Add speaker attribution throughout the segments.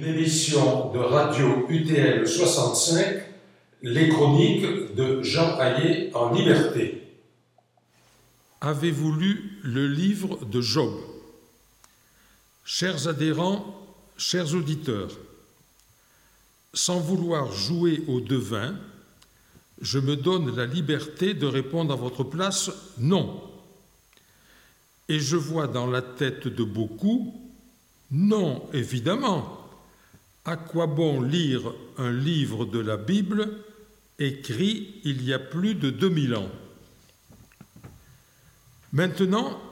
Speaker 1: Une émission de radio UTL 65, les chroniques de Jean Hayet en liberté.
Speaker 2: Avez-vous lu le livre de Job? Chers adhérents, chers auditeurs, sans vouloir jouer au devin, je me donne la liberté de répondre à votre place non. Et je vois dans la tête de beaucoup non, évidemment. À quoi bon lire un livre de la Bible écrit il y a plus de 2000 ans? Maintenant,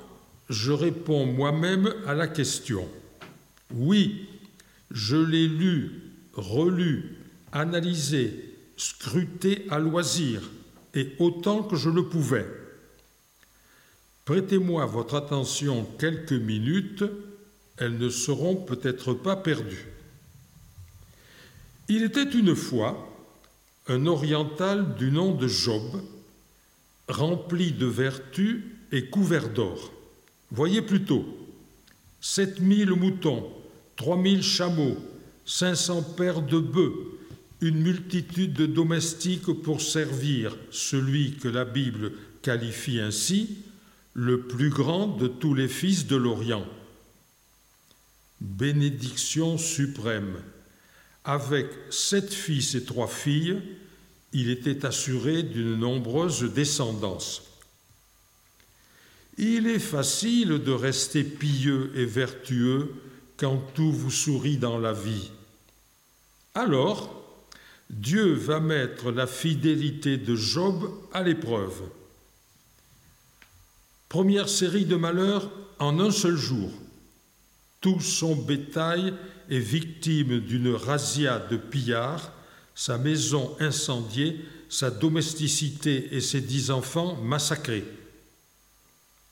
Speaker 2: je réponds moi-même à la question. Oui, je l'ai lu, relu, analysé, scruté à loisir, et autant que je le pouvais. Prêtez-moi votre attention quelques minutes, elles ne seront peut-être pas perdues. Il était une fois un oriental du nom de Job, rempli de vertus et couvert d'or. Voyez plutôt, sept mille moutons, trois mille chameaux, cinq cents paires de bœufs, une multitude de domestiques pour servir celui que la Bible qualifie ainsi le plus grand de tous les fils de l'Orient. Bénédiction suprême. Avec sept fils et trois filles, il était assuré d'une nombreuse descendance. Il est facile de rester pieux et vertueux quand tout vous sourit dans la vie. Alors, Dieu va mettre la fidélité de Job à l'épreuve. Première série de malheurs en un seul jour. Tout son bétail est victime d'une razzia de pillards, sa maison incendiée, sa domesticité et ses dix enfants massacrés.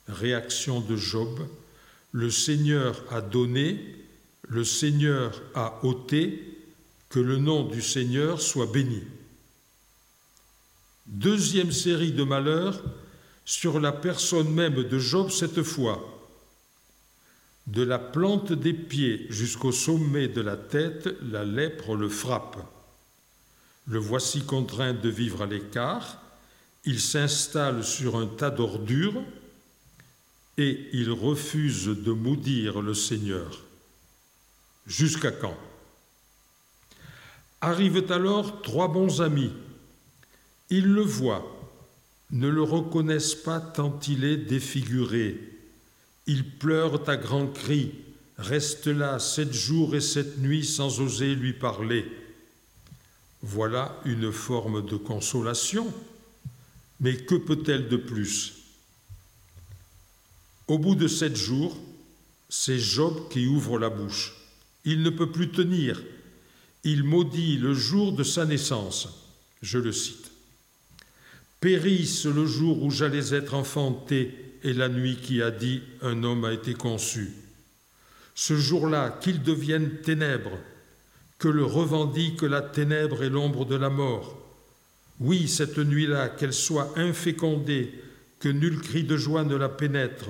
Speaker 2: Réaction de Job, le Seigneur a donné, le Seigneur a ôté, que le nom du Seigneur soit béni. Deuxième série de malheurs sur la personne même de Job cette fois. De la plante des pieds jusqu'au sommet de la tête, la lèpre le frappe. Le voici contraint de vivre à l'écart, il s'installe sur un tas d'ordures et il refuse de maudire le Seigneur. Jusqu'à quand? Arrivent alors trois bons amis. Ils le voient, ne le reconnaissent pas tant il est défiguré. Ils pleurent à grands cris, restent là sept jours et sept nuits sans oser lui parler. Voilà une forme de consolation, mais que peut-elle de plus? Au bout de sept jours, c'est Job qui ouvre la bouche. Il ne peut plus tenir. Il maudit le jour de sa naissance. Je le cite. Périsse le jour où j'allais être enfanté et la nuit qui a dit un homme a été conçu. Ce jour-là, qu'il devienne ténèbres, que le revendique la ténèbre et l'ombre de la mort. Oui, cette nuit-là, qu'elle soit infécondée, que nul cri de joie ne la pénètre,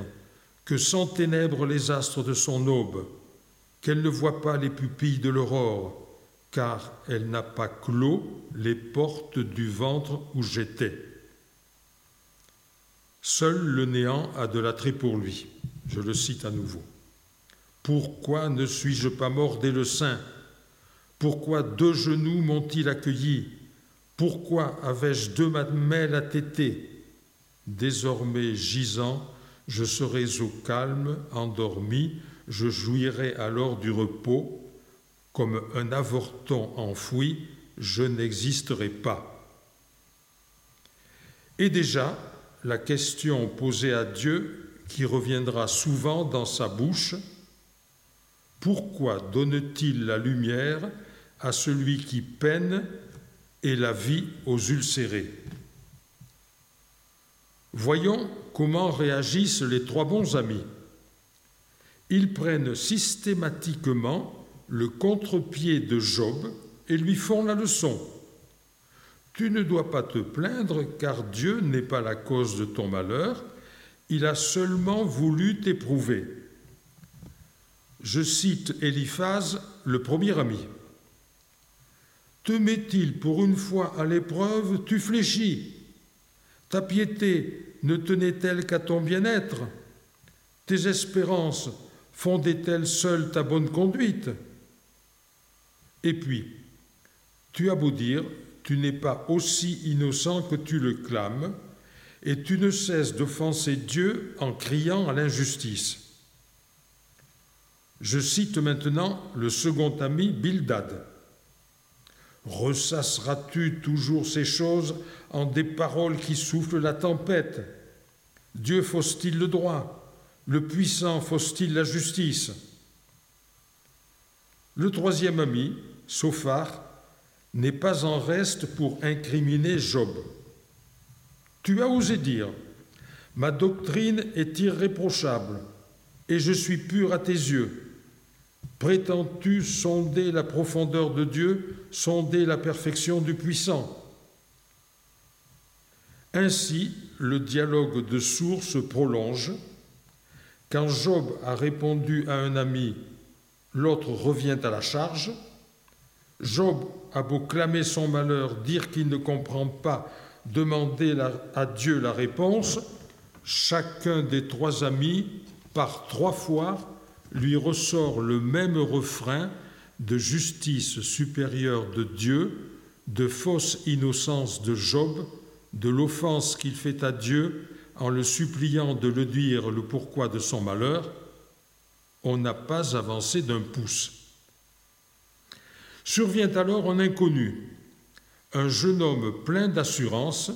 Speaker 2: que sans ténèbres les astres de son aube, qu'elle ne voit pas les pupilles de l'aurore, car elle n'a pas clos les portes du ventre où j'étais. Seul le néant a de l'attrait pour lui. Je le cite à nouveau. Pourquoi ne suis-je pas mort dès le sein? Pourquoi deux genoux m'ont-ils accueilli? Pourquoi avais-je deux mamelles à téter? Désormais gisant, je serai au calme, endormi, je jouirai alors du repos. Comme un avorton enfoui, je n'existerai pas. Et déjà, la question posée à Dieu qui reviendra souvent dans sa bouche, pourquoi donne-t-il la lumière à celui qui peine et la vie aux ulcérés? Voyons comment réagissent les trois bons amis. Ils prennent systématiquement le contre-pied de Job et lui font la leçon. Tu ne dois pas te plaindre car Dieu n'est pas la cause de ton malheur, il a seulement voulu t'éprouver. je cite Eliphaz, le premier ami. Te met-il pour une fois à l'épreuve, tu fléchis. Ta piété ne tenait-elle qu'à ton bien-être? Tes espérances fondaient-elles seules ta bonne conduite? Et puis, tu as beau dire, tu n'es pas aussi innocent que tu le clames, et tu ne cesses d'offenser Dieu en criant à l'injustice. Je cite maintenant le second ami Bildad. Ressasseras-tu toujours ces choses en des paroles qui soufflent la tempête? Dieu fausse-t-il le droit? Le puissant fausse-t-il la justice? Le troisième ami, Sophar, n'est pas en reste pour incriminer Job. Tu as osé dire, ma doctrine est irréprochable et je suis pur à tes yeux. Prétends-tu sonder la profondeur de Dieu, sonder la perfection du puissant? Ainsi, le dialogue de sourds se prolonge. Quand Job a répondu à un ami, l'autre revient à la charge. Job a beau clamer son malheur, dire qu'il ne comprend pas demander à Dieu la réponse, chacun des trois amis, par trois fois, lui ressort le même refrain de justice supérieure de Dieu, de fausse innocence de Job, de l'offense qu'il fait à Dieu en le suppliant de le dire le pourquoi de son malheur, on n'a pas avancé d'un pouce. Survient alors un inconnu, un jeune homme plein d'assurance,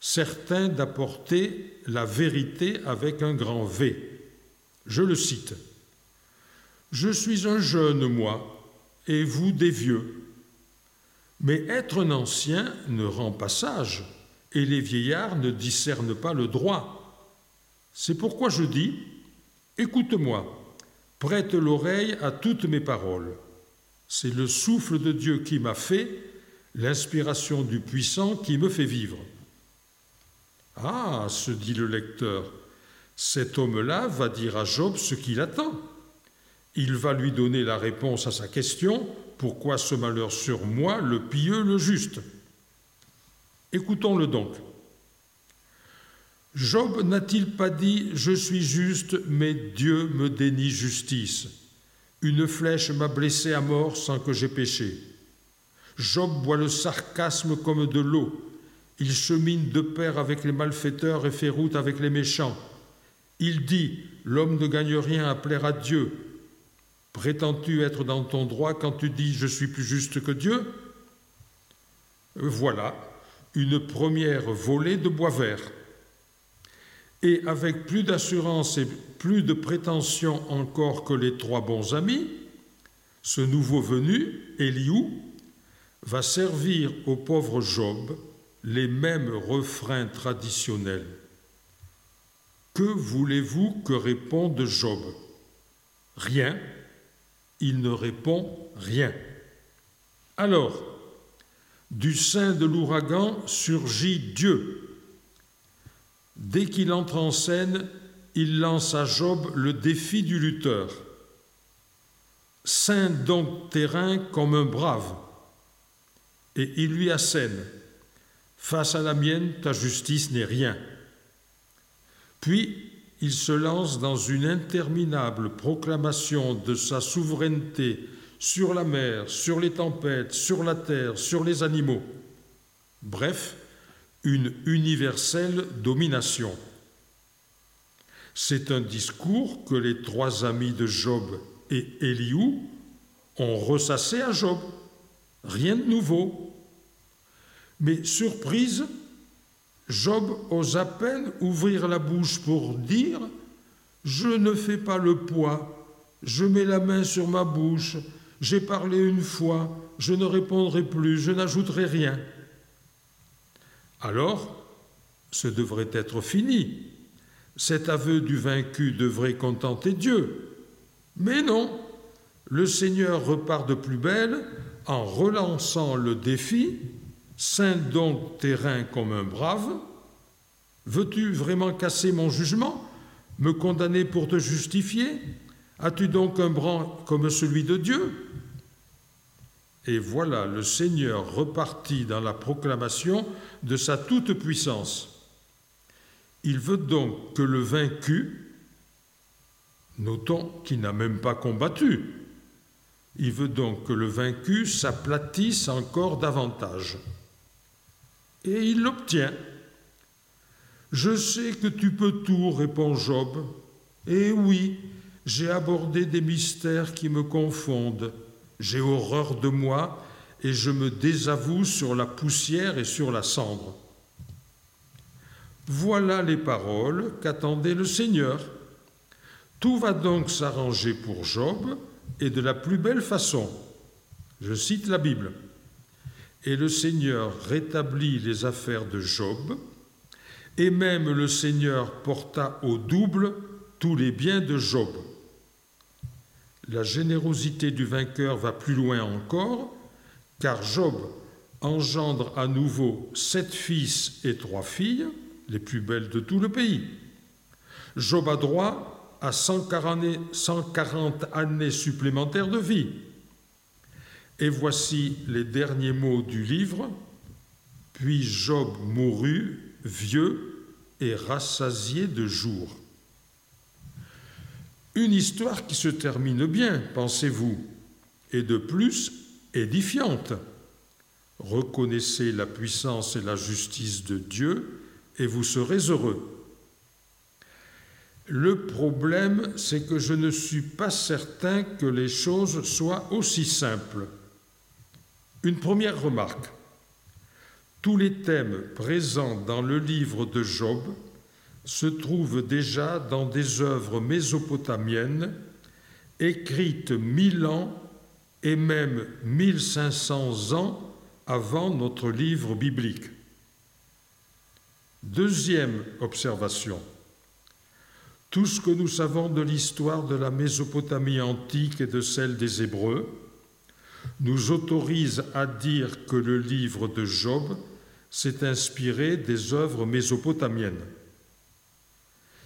Speaker 2: certain d'apporter la vérité avec un grand V. Je le cite. Je suis un jeune, moi, et vous des vieux. Mais être un ancien ne rend pas sage, et les vieillards ne discernent pas le droit. C'est pourquoi je dis, écoute-moi, prête l'oreille à toutes mes paroles. C'est le souffle de Dieu qui m'a fait, l'inspiration du puissant qui me fait vivre. Ah, se dit le lecteur, cet homme-là va dire à Job ce qu'il attend. Il va lui donner la réponse à sa question, pourquoi ce malheur sur moi, le pieux, le juste? Écoutons-le donc. Job n'a-t-il pas dit Je suis juste, mais Dieu me dénie justice Une flèche m'a blessé à mort sans que j'aie péché. Job boit le sarcasme comme de l'eau. Il chemine de pair avec les malfaiteurs et fait route avec les méchants. Il dit L'homme ne gagne rien à plaire à Dieu. Prétends-tu être dans ton droit quand tu dis Je suis plus juste que Dieu? Voilà une première volée de bois vert. Et avec plus d'assurance et plus de prétention encore que les trois bons amis, ce nouveau venu, Eliou, va servir au pauvre Job les mêmes refrains traditionnels. Que voulez-vous que réponde Job? Rien. Il ne répond rien. Alors, du sein de l'ouragan surgit Dieu. Dès qu'il entre en scène, il lance à Job le défi du lutteur. Saint donc terrain comme un brave et il lui assène Face à la mienne, ta justice n'est rien. Puis il se lance dans une interminable proclamation de sa souveraineté sur la mer, sur les tempêtes, sur la terre, sur les animaux. Bref, une universelle domination. C'est un discours que les trois amis de Job et Eliou ont ressassé à Job. Rien de nouveau. Mais surprise, Job ose à peine ouvrir la bouche pour dire Je ne fais pas le poids, je mets la main sur ma bouche, j'ai parlé une fois, je ne répondrai plus, je n'ajouterai rien. Alors, ce devrait être fini. Cet aveu du vaincu devrait contenter Dieu. Mais non, le Seigneur repart de plus belle en relançant le défi, Saint donc terrain comme un brave, veux-tu vraiment casser mon jugement, me condamner pour te justifier? As-tu donc un bras comme celui de Dieu? Et voilà le Seigneur reparti dans la proclamation de sa toute-puissance. Il veut donc que le vaincu, notons qu'il n'a même pas combattu, il veut donc que le vaincu s'aplatisse encore davantage. Et il l'obtient. Je sais que tu peux tout, répond Job. Et oui, j'ai abordé des mystères qui me confondent. J'ai horreur de moi et je me désavoue sur la poussière et sur la cendre. Voilà les paroles qu'attendait le Seigneur. Tout va donc s'arranger pour Job et de la plus belle façon. Je cite la Bible. Et le Seigneur rétablit les affaires de Job, et même le Seigneur porta au double tous les biens de Job. La générosité du vainqueur va plus loin encore, car Job engendre à nouveau sept fils et trois filles, les plus belles de tout le pays. Job a droit à 140 années supplémentaires de vie. Et voici les derniers mots du livre. Puis Job mourut, vieux et rassasié de jours. Une histoire qui se termine bien, pensez-vous, et de plus édifiante. Reconnaissez la puissance et la justice de Dieu et vous serez heureux. Le problème, c'est que je ne suis pas certain que les choses soient aussi simples. Une première remarque. Tous les thèmes présents dans le livre de Job se trouvent déjà dans des œuvres mésopotamiennes écrites mille ans et même 1500 ans avant notre livre biblique. Deuxième observation. Tout ce que nous savons de l'histoire de la Mésopotamie antique et de celle des Hébreux nous autorise à dire que le livre de Job s'est inspiré des œuvres mésopotamiennes.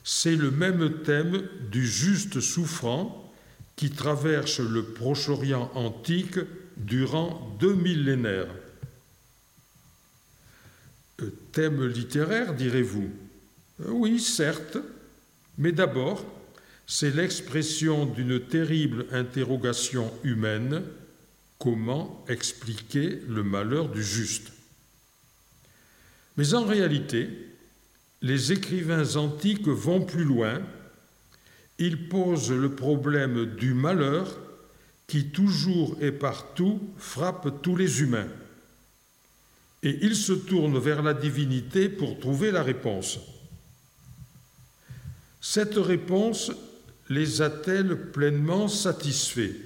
Speaker 2: C'est le même thème du juste souffrant qui traverse le Proche-Orient antique durant deux millénaires. Euh, thème littéraire, direz-vous? Oui, certes, mais d'abord, c'est l'expression d'une terrible interrogation humaine comment expliquer le malheur du juste? Mais en réalité, les écrivains antiques vont plus loin. Ils posent le problème du malheur qui toujours et partout frappe tous les humains. Et ils se tournent vers la divinité pour trouver la réponse. Cette réponse les a-t-elle pleinement satisfaits?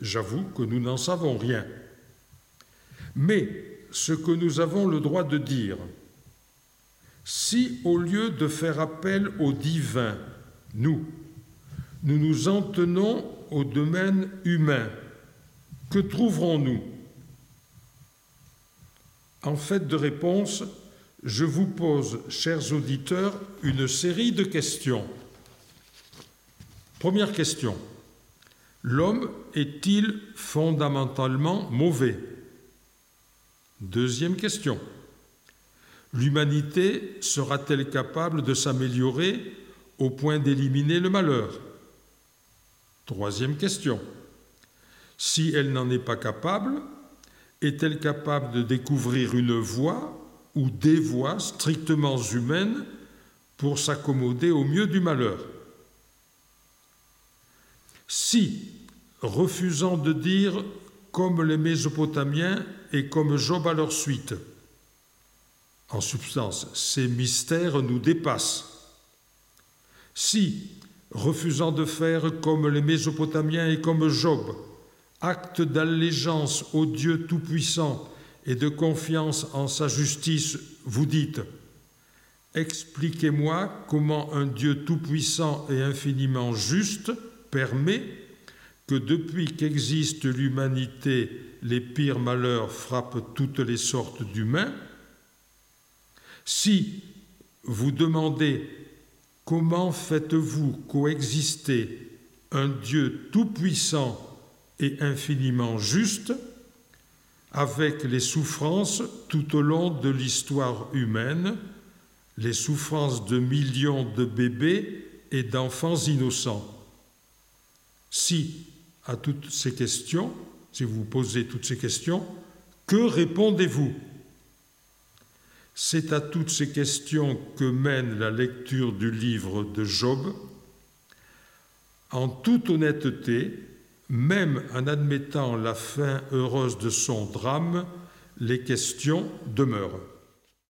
Speaker 2: J'avoue que nous n'en savons rien. Mais ce que nous avons le droit de dire, si au lieu de faire appel au divin, nous, nous nous en tenons au domaine humain, que trouverons-nous? En fait de réponse, je vous pose, chers auditeurs, une série de questions. Première question. L'homme est-il fondamentalement mauvais? Deuxième question. L'humanité sera-t-elle capable de s'améliorer au point d'éliminer le malheur? Troisième question. Si elle n'en est pas capable, est-elle capable de découvrir une voie ou des voies strictement humaines pour s'accommoder au mieux du malheur? Si, refusant de dire comme les Mésopotamiens et comme Job à leur suite, en substance, ces mystères nous dépassent. Si, refusant de faire comme les Mésopotamiens et comme Job, acte d'allégeance au Dieu Tout-Puissant et de confiance en sa justice, vous dites Expliquez-moi comment un Dieu tout-puissant et infiniment juste permet que depuis qu'existe l'humanité, les pires malheurs frappent toutes les sortes d'humains. Si vous demandez comment faites-vous coexister un Dieu tout-puissant et infiniment juste, avec les souffrances tout au long de l'histoire humaine, les souffrances de millions de bébés et d'enfants innocents? Si, à toutes ces questions, si vous posez toutes ces questions, que répondez-vous? C'est à toutes ces questions que mène la lecture du livre de Job. En toute honnêteté, même en admettant la fin heureuse de son drame, les questions demeurent.